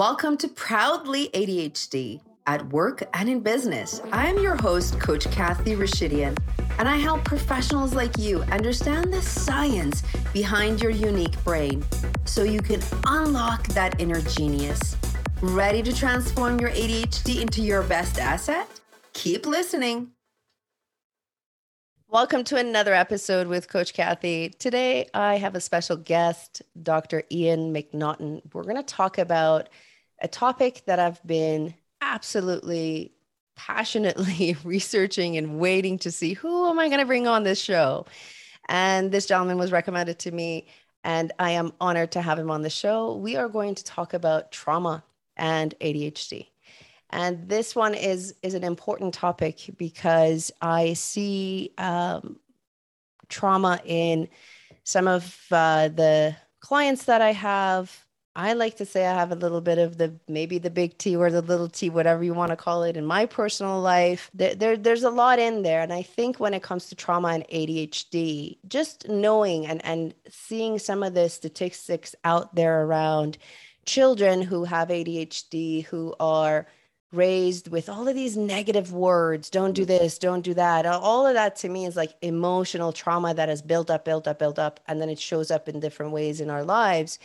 Welcome to Proudly ADHD at work and in business. I am your host, Coach Kathy Rashidian, and I help professionals like you understand the science behind your unique brain so you can unlock that inner genius. Ready to transform your ADHD into your best asset? Keep listening. Welcome to another episode with Coach Kathy. Today, I have a special guest, Dr. Ian Macnaughton. We're going to talk about a topic that I've been absolutely passionately researching and waiting to see who am I going to bring on this show. And this gentleman was recommended to me, and I am honored to have him on the show. We are going to talk about trauma and ADHD. And this one is is an important topic because I see um, trauma in some of uh, the clients that I have. I like to say I have a little bit of the maybe the big T or the little T, whatever you want to call it, in my personal life. There, there, there's a lot in there. And I think when it comes to trauma and ADHD, just knowing and, and seeing some of the statistics out there around children who have ADHD who are raised with all of these negative words don't do this don't do that all of that to me is like emotional trauma that has built up built up built up and then it shows up in different ways in our lives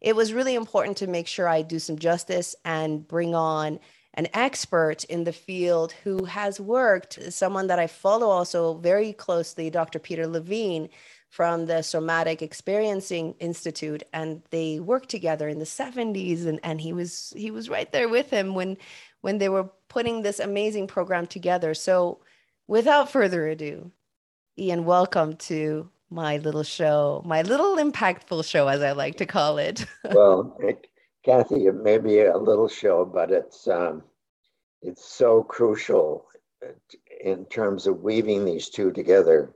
it was really important to make sure i do some justice and bring on an expert in the field who has worked someone that i follow also very closely dr peter levine from the somatic experiencing institute and they worked together in the 70s and, and he was he was right there with him when when they were putting this amazing program together. So, without further ado, Ian, welcome to my little show, my little impactful show, as I like to call it. well, it, Kathy, it may be a little show, but it's um, it's so crucial in terms of weaving these two together.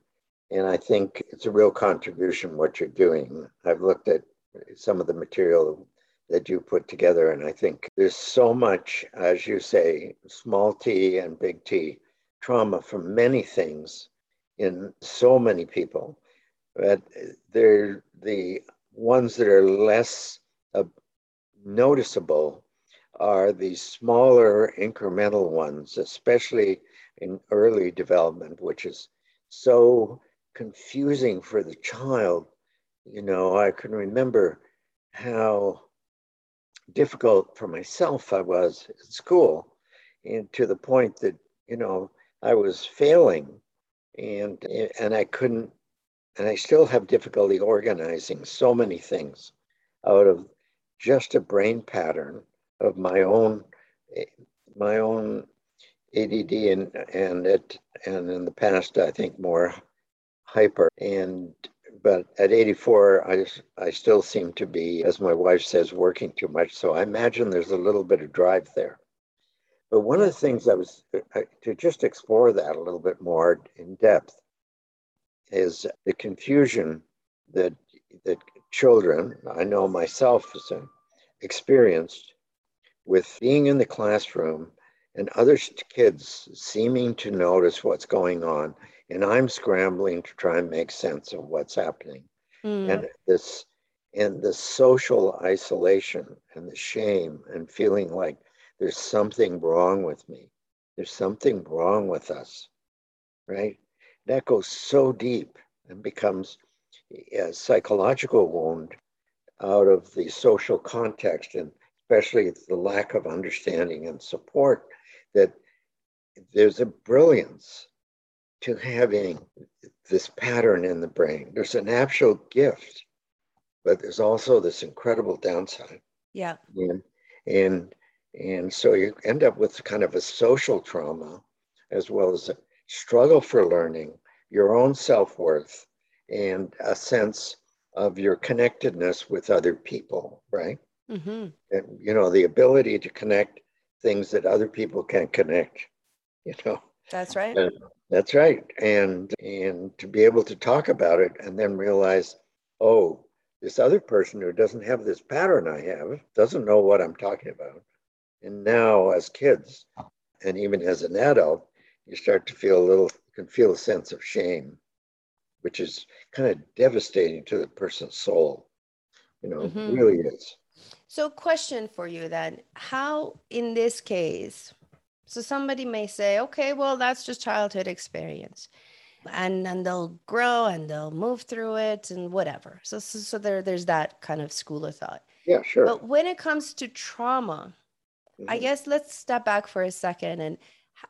And I think it's a real contribution what you're doing. I've looked at some of the material that you put together. And I think there's so much, as you say, small t and big T trauma from many things in so many people. But they're the ones that are less uh, noticeable are the smaller incremental ones, especially in early development, which is so confusing for the child. You know, I can remember how difficult for myself I was at school, and to the point that you know I was failing, and and I couldn't, and I still have difficulty organizing so many things out of just a brain pattern of my own my own ADD and and it and in the past I think more hyper and but at 84, I, I still seem to be, as my wife says, working too much. So I imagine there's a little bit of drive there. But one of the things I was to just explore that a little bit more in depth is the confusion that that children, I know myself, experienced with being in the classroom and other kids seeming to notice what's going on and I'm scrambling to try and make sense of what's happening. Mm. And this and the social isolation and the shame and feeling like there's something wrong with me. There's something wrong with us, right? That goes so deep and becomes a psychological wound out of the social context and especially the lack of understanding and support that there's a brilliance to having this pattern in the brain. There's an actual gift, but there's also this incredible downside. Yeah. And and and so you end up with kind of a social trauma as well as a struggle for learning, your own self-worth, and a sense of your connectedness with other people, right? Mm-hmm. And you know, the ability to connect things that other people can't connect, you know. That's right. And, that's right. And and to be able to talk about it and then realize, oh, this other person who doesn't have this pattern I have doesn't know what I'm talking about. And now as kids and even as an adult, you start to feel a little you can feel a sense of shame, which is kind of devastating to the person's soul. You know, mm-hmm. really is. So, question for you then How, in this case, so somebody may say, okay, well, that's just childhood experience. And then they'll grow and they'll move through it and whatever. So, so, so there, there's that kind of school of thought. Yeah, sure. But when it comes to trauma, mm-hmm. I guess let's step back for a second. And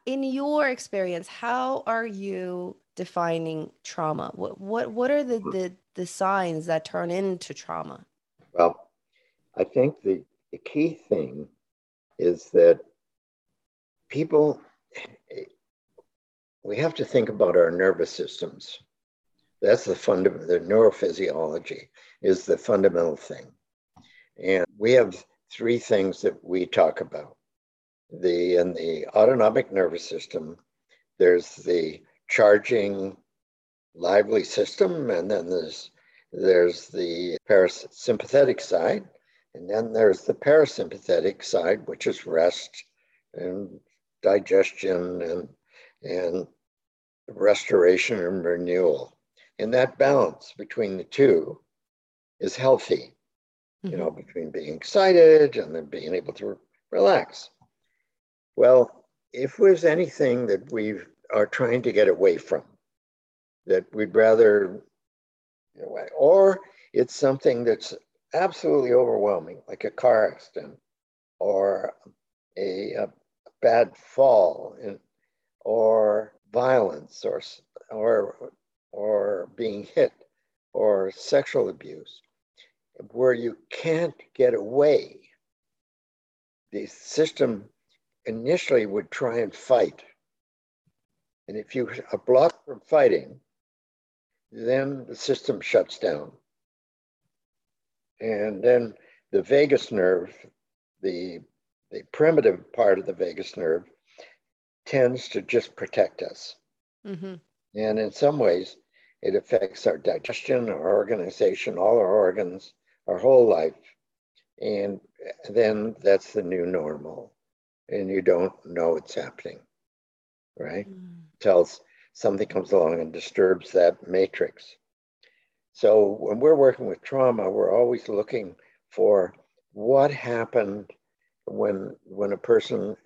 in your experience, how are you defining trauma? What what what are the the, the signs that turn into trauma? Well, I think the, the key thing is that people, we have to think about our nervous systems. That's the fundamental, the neurophysiology is the fundamental thing. And we have three things that we talk about. The in the autonomic nervous system, there's the charging lively system, and then there's there's the parasympathetic side, and then there's the parasympathetic side, which is rest and digestion and, and restoration and renewal. And that balance between the two is healthy, mm-hmm. you know, mm-hmm. between being excited and then being able to relax. Well, if there's anything that we are trying to get away from, that we'd rather, you know, or it's something that's absolutely overwhelming, like a car accident or a, a bad fall in, or violence or, or, or being hit or sexual abuse, where you can't get away. The system initially would try and fight. And if you are blocked from fighting, then the system shuts down. And then the vagus nerve, the, the primitive part of the vagus nerve, tends to just protect us. Mm-hmm. And in some ways, it affects our digestion, our organization, all our organs, our whole life. And then that's the new normal. And you don't know it's happening, right? Mm. Tells something comes along and disturbs that matrix. So when we're working with trauma, we're always looking for what happened when when a person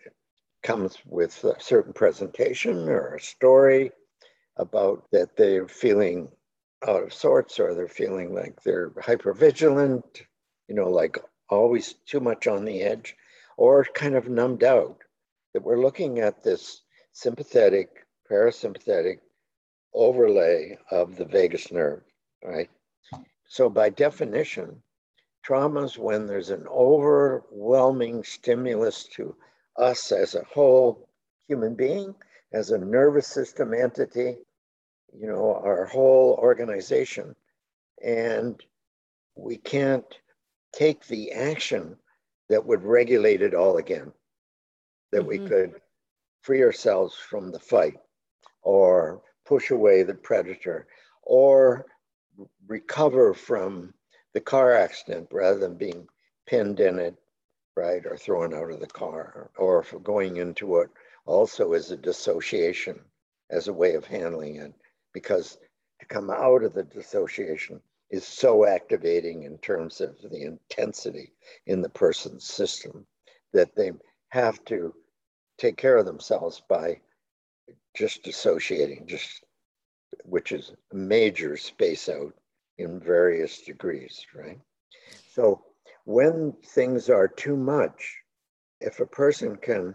comes with a certain presentation or a story about that they're feeling out of sorts or they're feeling like they're hypervigilant, you know, like always too much on the edge, or kind of numbed out. That we're looking at this sympathetic, parasympathetic overlay of the vagus nerve right? So by definition, trauma is when there's an overwhelming stimulus to us as a whole human being, as a nervous system entity, you know, our whole organization. And we can't take the action that would regulate it all again, that mm-hmm. we could free ourselves from the fight or push away the predator or recover from the car accident rather than being pinned in it, right, or thrown out of the car, or going into what also is a dissociation as a way of handling it. Because to come out of the dissociation is so activating in terms of the intensity in the person's system that they have to take care of themselves by just dissociating, just which is a major space out in various degrees, right? So when things are too much, if a person can,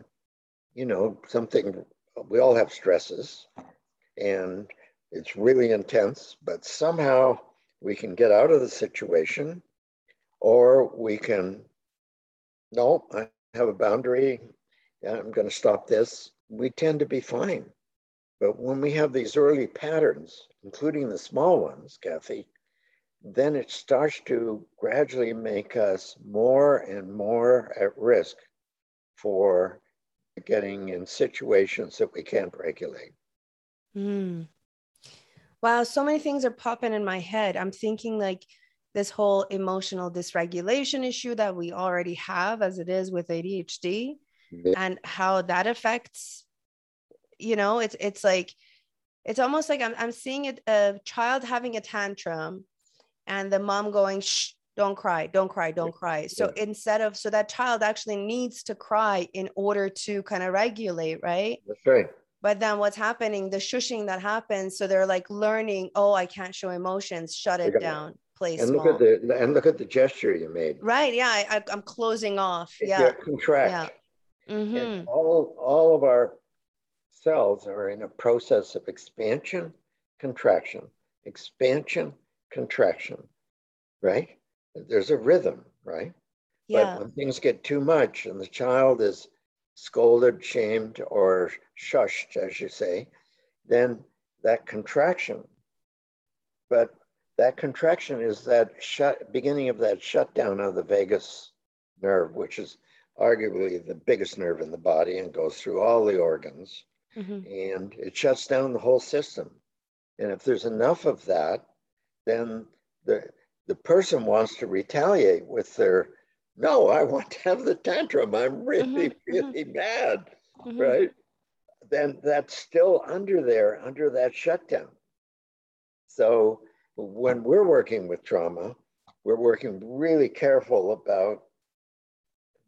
you know, something, we all have stresses and it's really intense, but somehow we can get out of the situation or we can, no, I have a boundary. I'm going to stop this. We tend to be fine. But when we have these early patterns, including the small ones, Kathy, then it starts to gradually make us more and more at risk for getting in situations that we can't regulate. Mm. Wow, so many things are popping in my head. I'm thinking like this whole emotional dysregulation issue that we already have as it is with ADHD yeah. and how that affects you know it's it's like it's almost like I'm, I'm seeing a, a child having a tantrum and the mom going shh don't cry don't cry don't cry so yeah. instead of so that child actually needs to cry in order to kind of regulate right that's right but then what's happening the shushing that happens so they're like learning oh i can't show emotions shut it down play and small. look at the and look at the gesture you made right yeah I, am closing off yeah contract yeah mm-hmm. all all of our cells are in a process of expansion contraction expansion contraction right there's a rhythm, right? Yeah. But when things get too much and the child is scolded, shamed, or shushed, as you say, then that contraction, but that contraction is that shut beginning of that shutdown of the vagus nerve, which is arguably the biggest nerve in the body and goes through all the organs. Mm-hmm. And it shuts down the whole system. And if there's enough of that, then the the person wants to retaliate with their, no, I want to have the tantrum. I'm really, mm-hmm, really mm-hmm. mad, mm-hmm. right? Then that's still under there, under that shutdown. So when we're working with trauma, we're working really careful about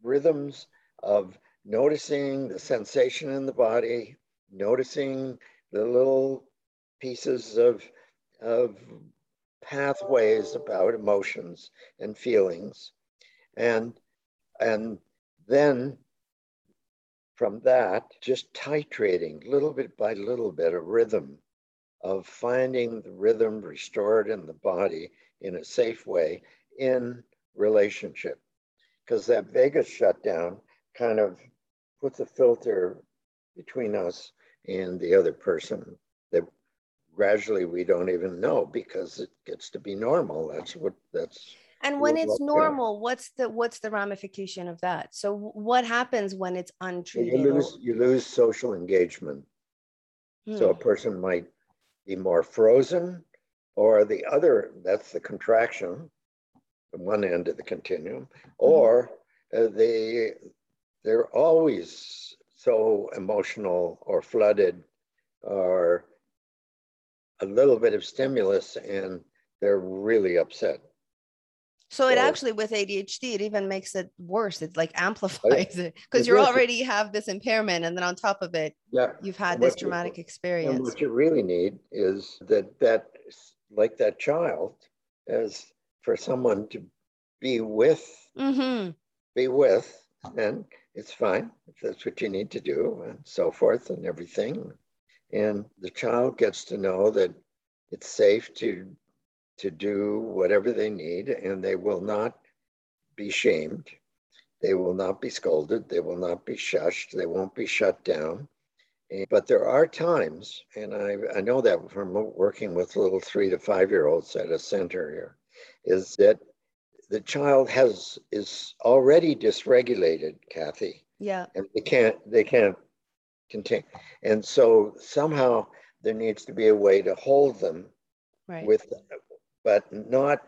rhythms of noticing the sensation in the body, noticing the little pieces of, of pathways about emotions and feelings. And, and then from that, just titrating little bit by little bit a rhythm of finding the rhythm restored in the body in a safe way in relationship. Because that vagus shutdown kind of puts a filter between us and the other person that gradually we don't even know because it gets to be normal that's what that's and when it's normal what's the what's the ramification of that so what happens when it's untreated you lose, you lose social engagement hmm. so a hmm. person might be more frozen or the other that's the contraction the one end of the continuum hmm. or uh, they they're always so emotional or flooded or a little bit of stimulus and they're really upset. So, it actually with ADHD, it even makes it worse. It like amplifies it because you already have this impairment, and then on top of it, yeah, you've had this traumatic experience. And what you really need is that that like that child, as for someone to be with, mm-hmm. be with, and it's fine if that's what you need to do, and so forth, and everything and the child gets to know that it's safe to to do whatever they need and they will not be shamed. They will not be scolded. They will not be shushed. They won't be shut down. But there are times and I, I know that from working with little three to five year olds at a center here is that the child has is already dysregulated kathy. Yeah. And they can't they can't contain. And so somehow there needs to be a way to hold them right. with, but not,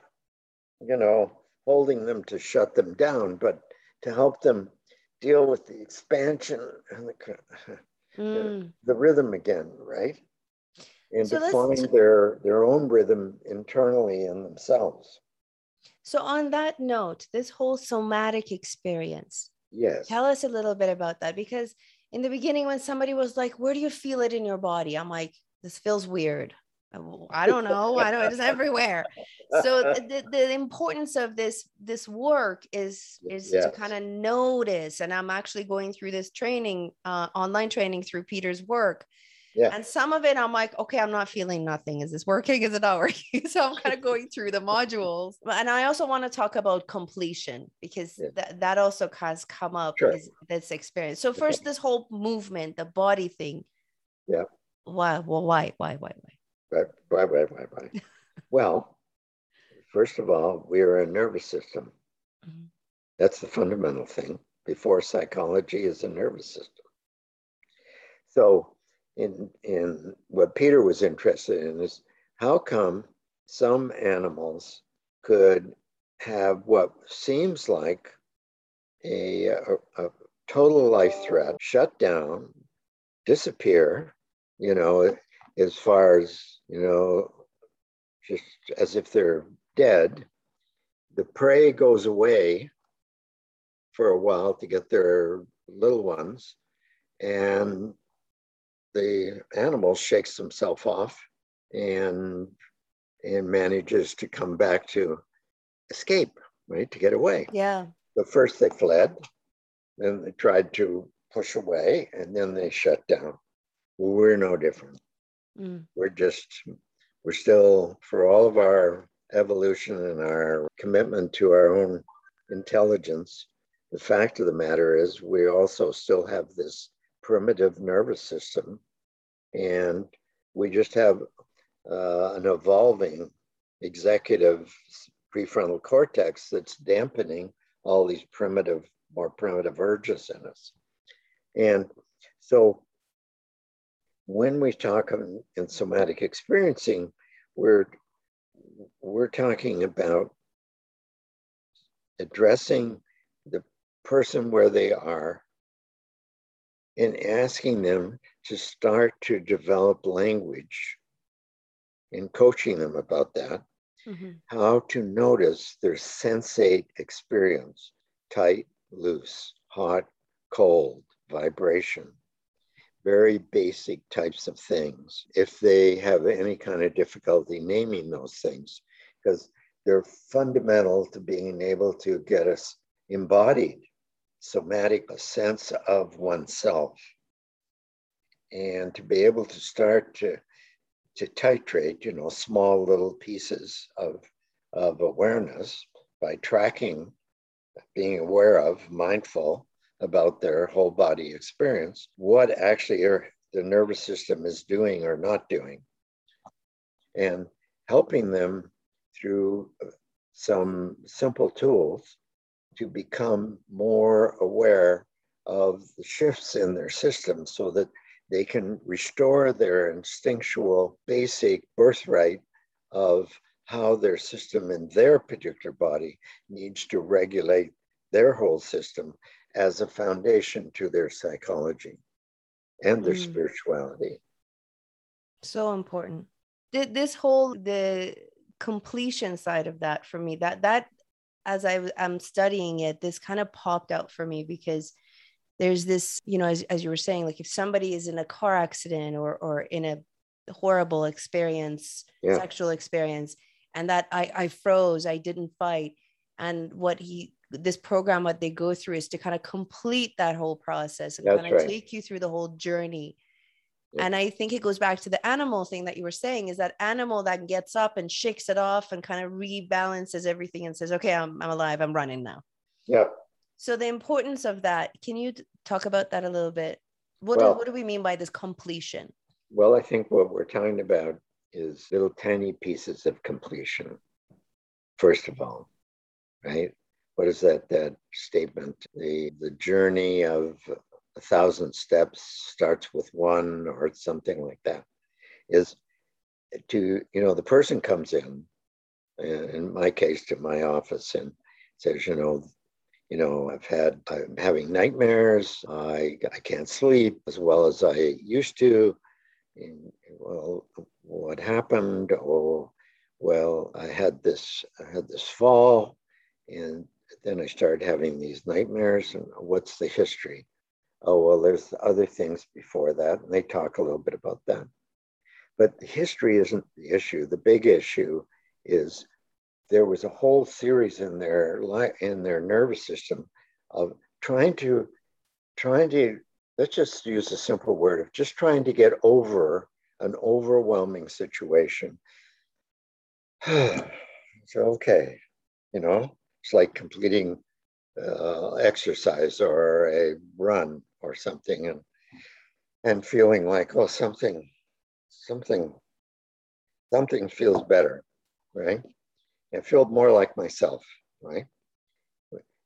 you know, holding them to shut them down, but to help them deal with the expansion and the, mm. the rhythm again, right? And so to find their, their own rhythm internally in themselves. So, on that note, this whole somatic experience, yes, tell us a little bit about that because in the beginning when somebody was like where do you feel it in your body i'm like this feels weird i don't know i don't know it's everywhere so the, the importance of this this work is is yes. to kind of notice and i'm actually going through this training uh, online training through peter's work yeah. And some of it, I'm like, okay, I'm not feeling nothing. Is this working? Is it not working? so I'm kind of going through the modules. And I also want to talk about completion because yeah. th- that also has come up sure. this experience. So first, this whole movement, the body thing. Yeah. Why? Well, why? Why? Why? Why? Why? Why? Why? Why? well, first of all, we are a nervous system. Mm-hmm. That's the fundamental thing. Before psychology is a nervous system. So in, in what Peter was interested in is how come some animals could have what seems like a, a, a total life threat shut down, disappear, you know, as far as, you know, just as if they're dead, the prey goes away for a while to get their little ones, and the animal shakes himself off and and manages to come back to escape, right, to get away. Yeah. But first they fled, then they tried to push away, and then they shut down. We're no different. Mm. We're just, we're still, for all of our evolution and our commitment to our own intelligence, the fact of the matter is we also still have this primitive nervous system, and we just have uh, an evolving executive prefrontal cortex that's dampening all these primitive, more primitive urges in us. And so when we talk in, in somatic experiencing, we're, we're talking about addressing the person where they are and asking them to start to develop language and coaching them about that, mm-hmm. how to notice their sensate experience tight, loose, hot, cold, vibration, very basic types of things. If they have any kind of difficulty naming those things, because they're fundamental to being able to get us embodied, somatic, a sense of oneself. And to be able to start to, to titrate, you know, small little pieces of, of awareness by tracking, being aware of, mindful, about their whole body experience, what actually are, the nervous system is doing or not doing, and helping them through some simple tools to become more aware of the shifts in their system so that they can restore their instinctual basic birthright of how their system in their particular body needs to regulate their whole system as a foundation to their psychology and their mm. spirituality. So important. This whole the completion side of that for me that that as I am studying it, this kind of popped out for me because there's this, you know, as, as you were saying, like if somebody is in a car accident or or in a horrible experience, yeah. sexual experience, and that I I froze, I didn't fight, and what he this program what they go through is to kind of complete that whole process and That's kind of right. take you through the whole journey. Yeah. and i think it goes back to the animal thing that you were saying is that animal that gets up and shakes it off and kind of rebalances everything and says okay i'm, I'm alive i'm running now. Yeah. So the importance of that can you talk about that a little bit? What, well, do, what do we mean by this completion? Well i think what we're talking about is little tiny pieces of completion first of all right what is that that statement? The the journey of a thousand steps starts with one or something like that is to you know the person comes in uh, in my case to my office and says you know you know i've had i'm having nightmares. I i can't sleep as well as i used to. And, well what happened? Oh well i had this i had this fall and then I started having these nightmares. And what's the history? Oh, well, there's other things before that. And they talk a little bit about that. But history isn't the issue. The big issue is there was a whole series in their in their nervous system of trying to trying to let's just use a simple word of just trying to get over an overwhelming situation. so okay, you know, it's like completing uh, exercise or a run or something and and feeling like oh something something something feels better right? And feel more like myself right?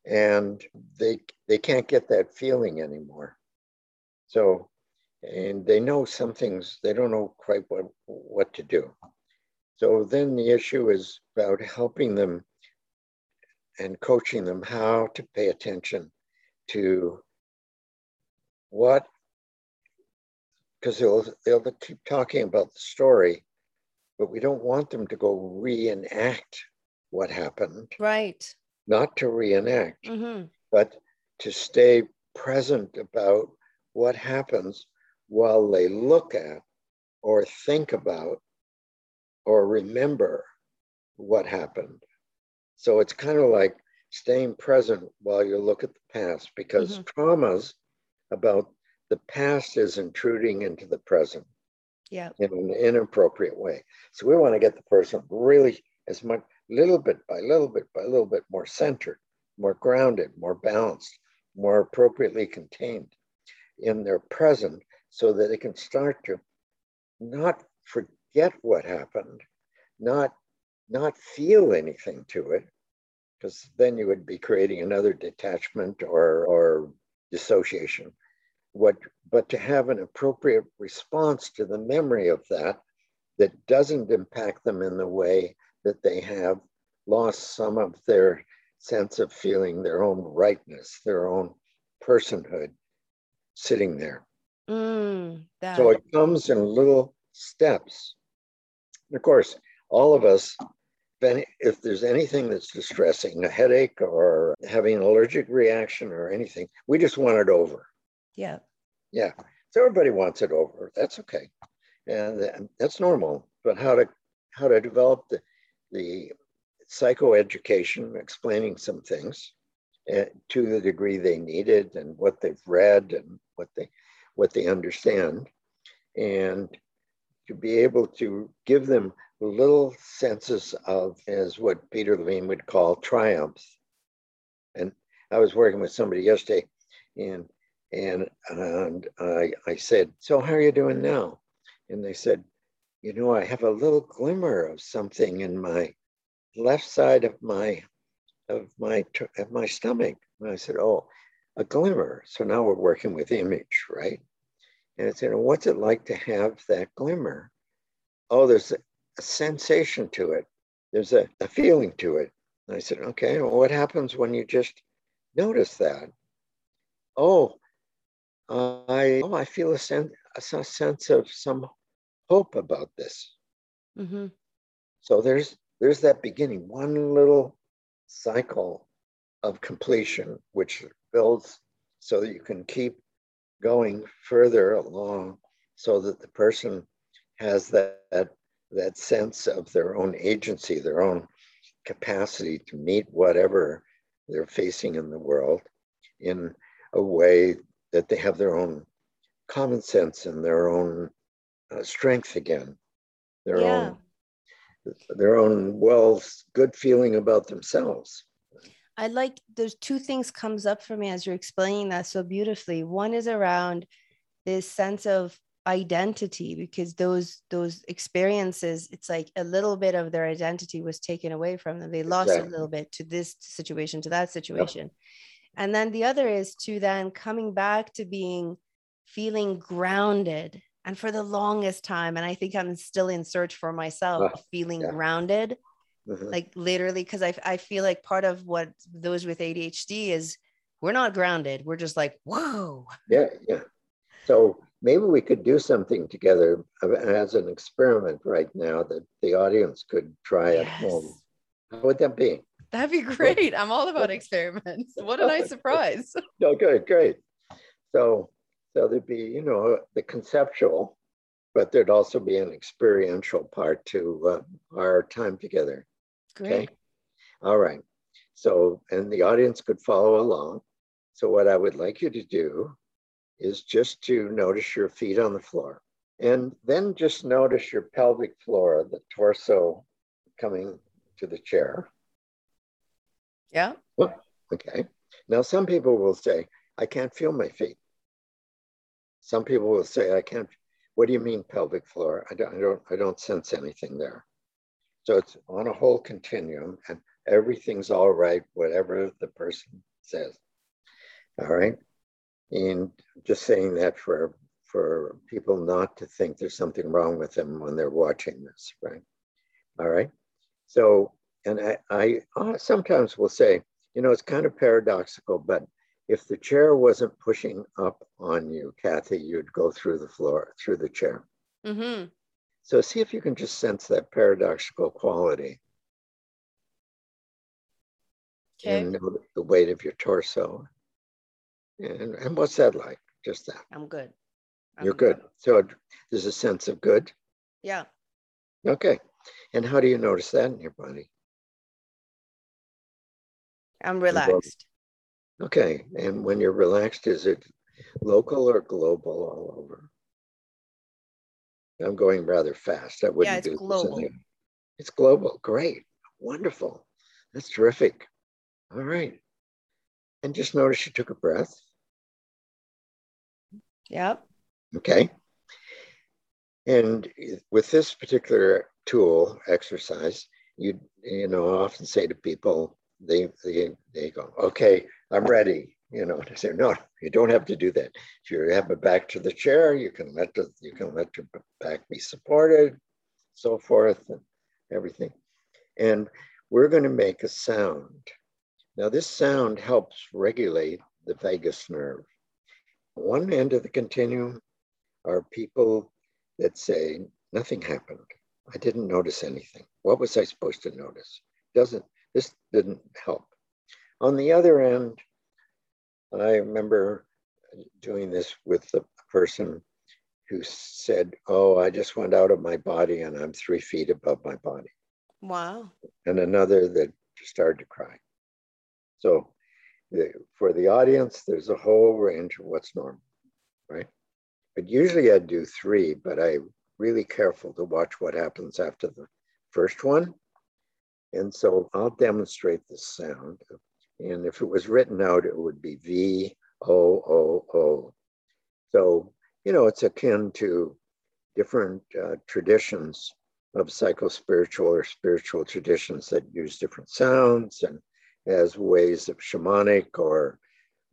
And they they can't get that feeling anymore. So and they know some things they don't know quite what what to do. So then the issue is about helping them and coaching them how to pay attention to what because they'll they'll keep talking about the story but we don't want them to go reenact what happened. Right. Not to reenact, mm-hmm. but to stay present about what happens while they look at or think about or remember what happened. So it's kind of like staying present while you look at the past because mm-hmm. traumas about the past is intruding into the present yeah. in an inappropriate way. So we want to get the person really as much, little bit by little bit by little bit more centered, more grounded, more balanced, more appropriately contained in their present so that they can start to not forget what happened, not not feel anything to it, because then you would be creating another detachment or or dissociation. What but to have an appropriate response to the memory of that that doesn't impact them in the way that they have lost some of their sense of feeling their own rightness, their own personhood sitting there. Mm, so it comes in little steps. And of course, all of us, if there's anything that's distressing, a headache or having an allergic reaction or anything, we just want it over. Yeah. Yeah. So everybody wants it over. That's okay. And that's normal. But how to how to develop the the psychoeducation, explaining some things uh, to the degree they needed and what they've read and what they what they understand, and to be able to give them little senses of as what Peter Levine would call triumphs. And I was working with somebody yesterday, and and and I, I said, "So how are you doing now?" And they said, "You know, I have a little glimmer of something in my left side of my of my of my stomach." And I said, "Oh, a glimmer." So now we're working with image, right? And I said, "What's it like to have that glimmer?" Oh, there's a, a sensation to it. There's a, a feeling to it. And I said, "Okay, well, what happens when you just notice that?" Oh, I oh, I feel a sense a sense of some hope about this. Mm-hmm. So there's there's that beginning, one little cycle of completion, which builds so that you can keep going further along, so that the person has that that, that sense of their own agency, their own capacity to meet whatever they're facing in the world in a way that they have their own common sense and their own uh, strength again, their yeah. own their own well good feeling about themselves. I like there's two things comes up for me as you're explaining that so beautifully. One is around this sense of identity because those those experiences it's like a little bit of their identity was taken away from them they lost exactly. a little bit to this situation to that situation yep. And then the other is to then coming back to being feeling grounded. And for the longest time, and I think I'm still in search for myself, feeling yeah. grounded. Mm-hmm. Like literally, because I, I feel like part of what those with ADHD is we're not grounded. We're just like, whoa. Yeah, yeah. So maybe we could do something together as an experiment right now that the audience could try yes. at home. How would that be? That'd be great. I'm all about experiments. What a nice surprise. no, good, great. So, so there'd be, you know, the conceptual, but there'd also be an experiential part to uh, our time together. Great. Okay? All right. So, and the audience could follow along. So, what I would like you to do is just to notice your feet on the floor. And then just notice your pelvic floor, the torso coming to the chair. Yeah. Oh, okay. Now, some people will say, I can't feel my feet. Some people will say, I can't. What do you mean pelvic floor? I don't, I don't, I don't sense anything there. So it's on a whole continuum and everything's all right, whatever the person says. All right. And just saying that for for people not to think there's something wrong with them when they're watching this, right? All right. So and I, I sometimes will say, you know, it's kind of paradoxical, but if the chair wasn't pushing up on you, Kathy, you'd go through the floor, through the chair. Mm-hmm. So see if you can just sense that paradoxical quality. Okay. and know the weight of your torso. And, and what's that like? Just that. I'm good. I'm You're good. So there's a sense of good. Yeah. Okay. And how do you notice that in your body? I'm relaxed. Okay. And when you're relaxed, is it local or global all over? I'm going rather fast. I wouldn't it's do this global. any- It's global. Great. Wonderful. That's terrific. All right. And just notice you took a breath. Yep. Okay. And with this particular tool exercise, you you know I often say to people, they they they go, okay, I'm ready. You know, to say no, you don't have to do that. If you have a back to the chair, you can let the you can let your back be supported, so forth, and everything. And we're going to make a sound. Now, this sound helps regulate the vagus nerve. One end of the continuum are people that say, nothing happened. I didn't notice anything. What was I supposed to notice? Doesn't this didn't help. On the other end, I remember doing this with the person who said, Oh, I just went out of my body and I'm three feet above my body. Wow. And another that started to cry. So for the audience, there's a whole range of what's normal, right? But usually I do three, but I'm really careful to watch what happens after the first one. And so I'll demonstrate the sound. And if it was written out, it would be V O O O. So, you know, it's akin to different uh, traditions of psychospiritual or spiritual traditions that use different sounds and as ways of shamanic or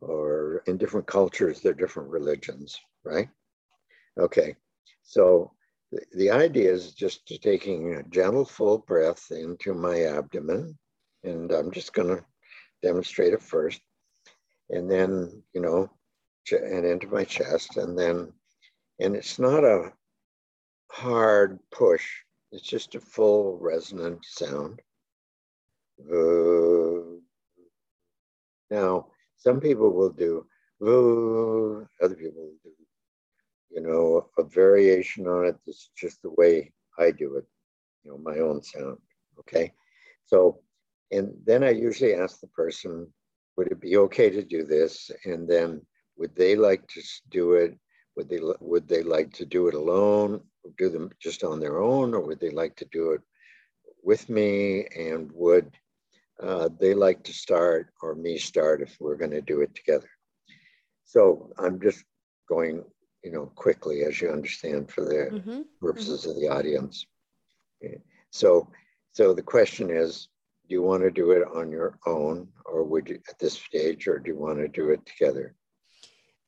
or in different cultures, they're different religions, right? Okay, so the, the idea is just to taking a gentle full breath into my abdomen, and I'm just gonna demonstrate it first, and then, you know, and into my chest, and then, and it's not a hard push, it's just a full resonant sound. Uh, now, some people will do other people will do, you know, a variation on it. This is just the way I do it, you know, my own sound. Okay. So, and then I usually ask the person, would it be okay to do this? And then would they like to do it? Would they would they like to do it alone, do them just on their own, or would they like to do it with me? And would uh, they like to start or me start if we're going to do it together? So I'm just going, you know, quickly as you understand for the hmm purposes of the audience. Okay. So, so the question is, do you want to do it on your own, or would you at this stage, or do you want to do it together?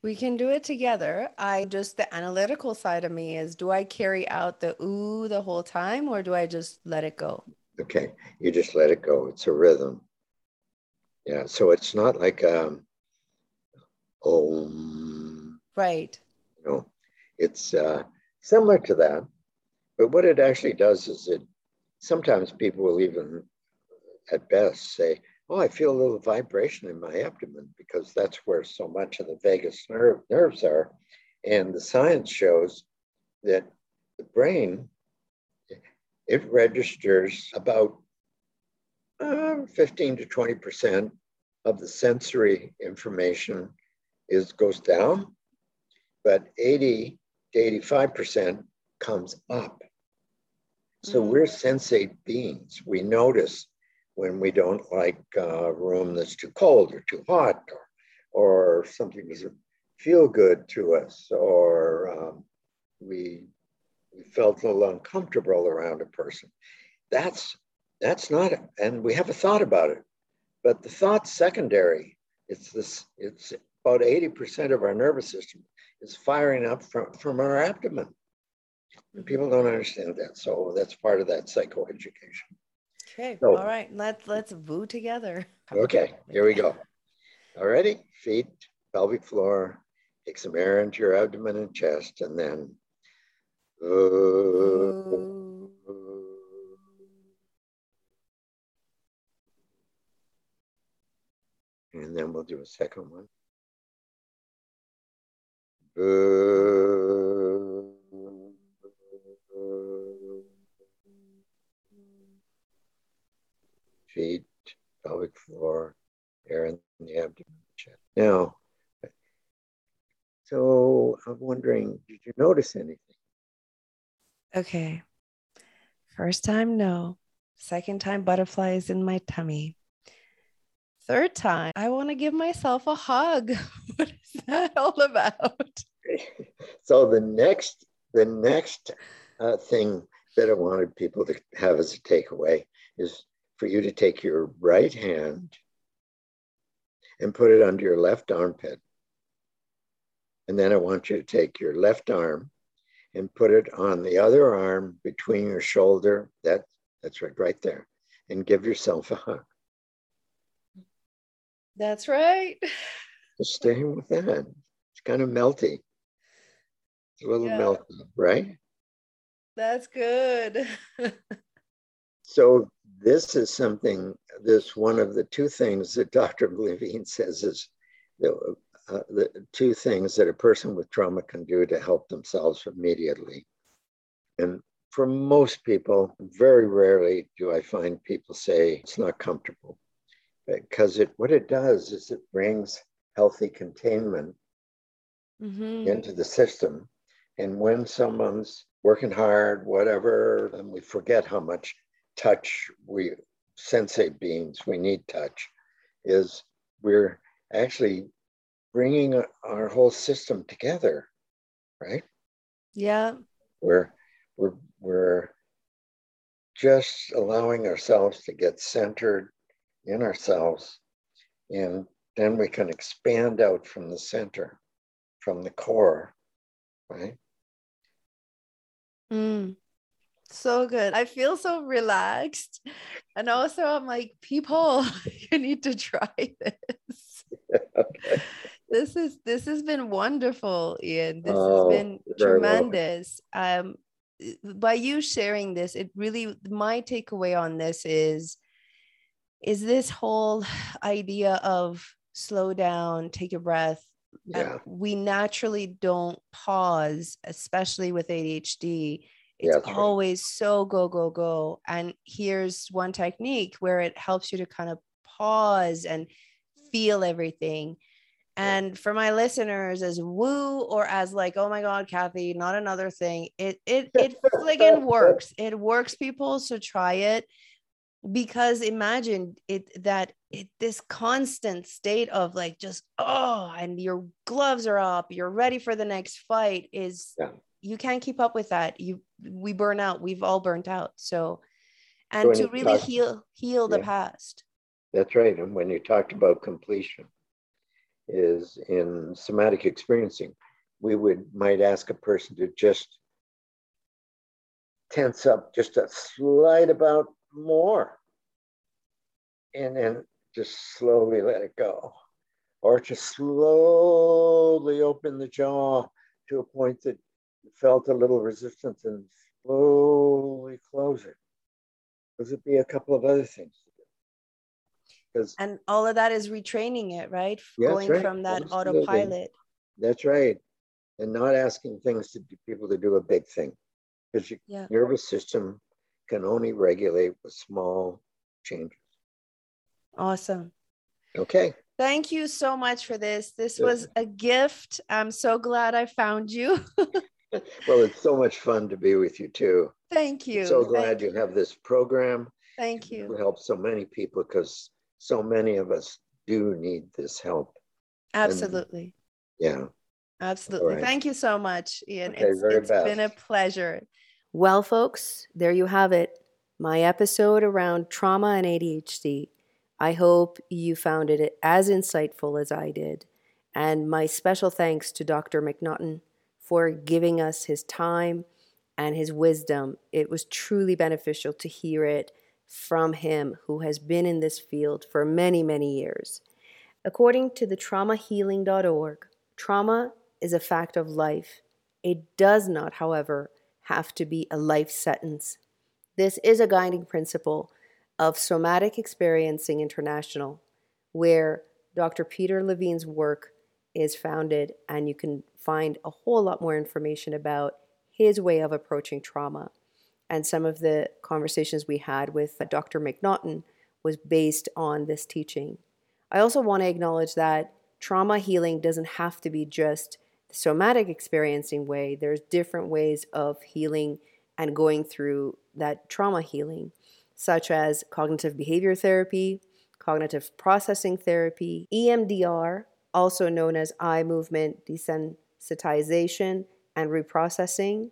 We can do it together. I just, the analytical side of me is do I carry out the ooh the whole time or do I just let it go? Okay, you just let it go. It's a rhythm. Yeah, so it's not like um, om, Right. you know, it's uh, similar to that. But what it actually does is it sometimes people will even at best say, Oh, I feel a little vibration in my abdomen because that's where so much of the vagus nerve, nerves are. And the science shows that the brain, it registers about uh, 15 to 20% of the sensory information is goes down, but 80 to 85% comes up. So Mhm. we're sensate beings. We notice when we don't like a room that's too cold or too hot or, or something doesn't feel good to us or um, we, we felt a little uncomfortable around a person. That's, that's not, and we have a thought about it, but the thought's secondary. It's this, it's about 80% of our nervous system is firing up from, from our abdomen. And people don't understand that. So that's part of that psychoeducation. Okay. So- All right. Let's let's woo together. Okay, here we go. All righty, feet, pelvic floor, take some air into your abdomen and chest, and then. Uh, And then we'll do a second one. Feet, pelvic floor, air in the abdomen, chest. Now, so I'm wondering, did you notice anything? Okay. First time, no. Second time, butterflies in my tummy. Third time, I want to give myself a hug. what is that all about? so the next, the next uh, thing that I wanted people to have as a takeaway is for you to take your right hand and put it under your left armpit. And then I want you to take your left arm and put it on the other arm between your shoulder. That, that's right, right there. And give yourself a hug. That's right. Just staying with that. It's kind of melty. It's a little yeah. melty, right? That's good. so this is something, this one of the two things that Dr. Levine says is the, uh, the two things that a person with trauma can do to help themselves immediately. And for most people, very rarely do I find people say it's not comfortable because it what it does is it brings healthy containment mm-hmm. into the system. And when someone's working hard, whatever, and we forget how much touch we sensate beings, we need touch, is we're actually bringing our whole system together, right? Yeah. We're we're we're just allowing ourselves to get centered in ourselves, and then we can expand out from the center, from the core, right? Mm, so good. I feel so relaxed. And also, I'm like, people, you need to try this. okay. This is this has been wonderful, Ian. This oh, has been tremendous. Um, by you sharing this, it really my takeaway on this is is this whole idea of slow down, take a breath. Yeah. we naturally don't pause, especially with ADHD. It's yeah, always right. so go, go, go. And here's one technique where it helps you to kind of pause and feel everything. And for my listeners, as woo or as like, oh my God, Kathy, not another thing. It it it friggin' works. It works, people. So try it because imagine it that it this constant state of like just oh and your gloves are up you're ready for the next fight is yeah. you can't keep up with that you we burn out we've all burnt out so and so to really talk, heal heal the yeah, past that's right and when you talked about completion is in somatic experiencing. We would might ask a person to just tense up just a slight about more and then just slowly let it go. Or just slowly open the jaw to a point that felt a little resistance and slowly close it. Because it'd be a couple of other things because and all of that is retraining it right? Going right. from that Absolutely. autopilot. That's right. And not asking things to people to do a big thing because your yeah. nervous system can only regulate with small changes. Awesome. Okay. Thank you so much for this. This was a gift. I'm so glad i found you. Well it's so much fun to be with you too. Thank you. I'm so glad you. you have this program. Thank you. to help so many people because so many of us do need this help absolutely and, yeah Absolutely. Right. Thank you so much, Ian. Okay, it's it's been a pleasure. Well, folks, there you have it. My episode around trauma and ADHD. I hope you found it as insightful as I did. And my special thanks to Dr. Macnaughton for giving us his time and his wisdom. It was truly beneficial to hear it from him who has been in this field for many, many years. According to the traumahealing.org, trauma is a fact of life. It does not, however, have to be a life sentence. This is a guiding principle of Somatic Experiencing International, where Dr. Peter Levine's work is founded, and you can find a whole lot more information about his way of approaching trauma. And some of the conversations we had with uh, Dr. Macnaughton was based on this teaching. I also want to acknowledge that trauma healing doesn't have to be just the somatic experiencing way. There's different ways of healing and going through that trauma healing, such as cognitive behavior therapy, cognitive processing therapy, EMDR, also known as eye movement desensitization and reprocessing,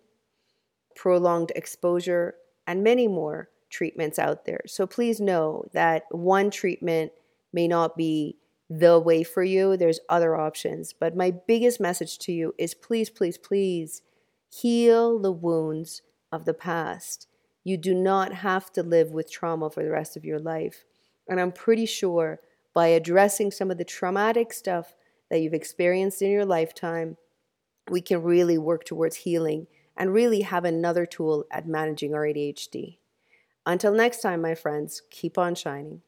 prolonged exposure, and many more treatments out there. So please know that one treatment may not be the way for you. There's other options. But my biggest message to you is please, please, please heal the wounds of the past. You do not have to live with trauma for the rest of your life. And I'm pretty sure by addressing some of the traumatic stuff that you've experienced in your lifetime, we can really work towards healing and really have another tool at managing our ADHD. Until next time, my friends, keep on shining.